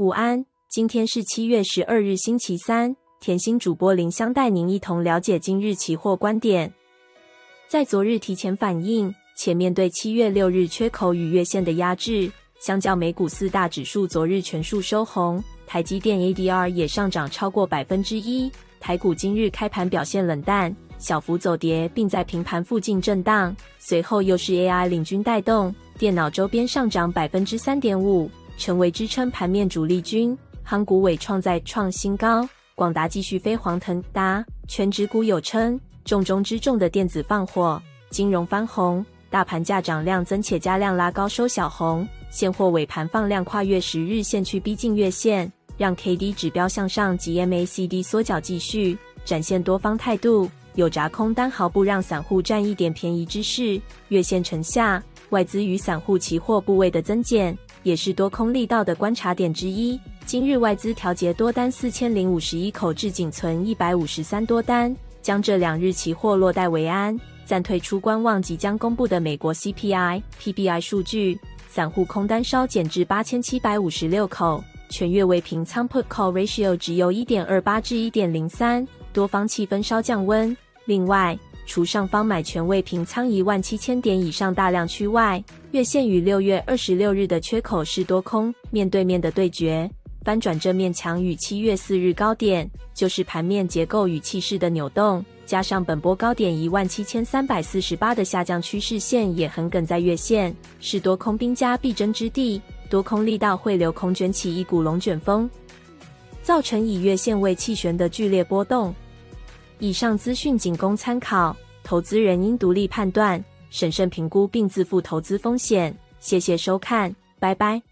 午安今天是七月十二日，星期三。甜心主播林香带您一同了解今日期货观点。在昨日提前反应，且面对七月六日缺口与月线的压制，相较美股四大指数昨日全数收红，台积电 ADR 也上涨超过百分之一。台股今日开盘表现冷淡，小幅走跌，并在平盘附近震荡。随后又是 AI 领军带动，电脑周边上涨百分之三点五，成为支撑盘面主力军。航股纬创再创新高，广达继续飞黄腾达，全指股有称，重中之重的电子放火，金融翻红，大盘价涨量增且加量拉高收小红，现货尾盘放量跨越十日线去逼近月线，让 KD 指标向上及 MACD 缩脚继续，展现多方态度，有砸空单毫不让散户占一点便宜之势，月线呈下，外资与散户期货部位的增减，也是多空力道的观察点之一。今日外资调节多单四千零五十一口，至仅存一百五十三多单，将这两日期货落袋为安，暂退出观望即将公布的美国 CPI、PPI 数据。散户空单稍减至八千七百五十六口，全月为平仓 Put Call Ratio 只由一点二八至一点零三，多方气氛稍降温。另外，除上方买权未平仓一万七千点以上大量区外，月线与六月二十六日的缺口是多空面对面的对决，翻转这面墙与七月四日高点，就是盘面结构与气势的扭动，加上本波高点一万七千三百四十八的下降趋势线也横亘在月线，是多空兵家必争之地，多空力道汇流空卷起一股龙卷风，造成以月线为气旋的剧烈波动。以上资讯仅供参考，投资人应独立判断、审慎评估并自负投资风险。谢谢收看，拜拜。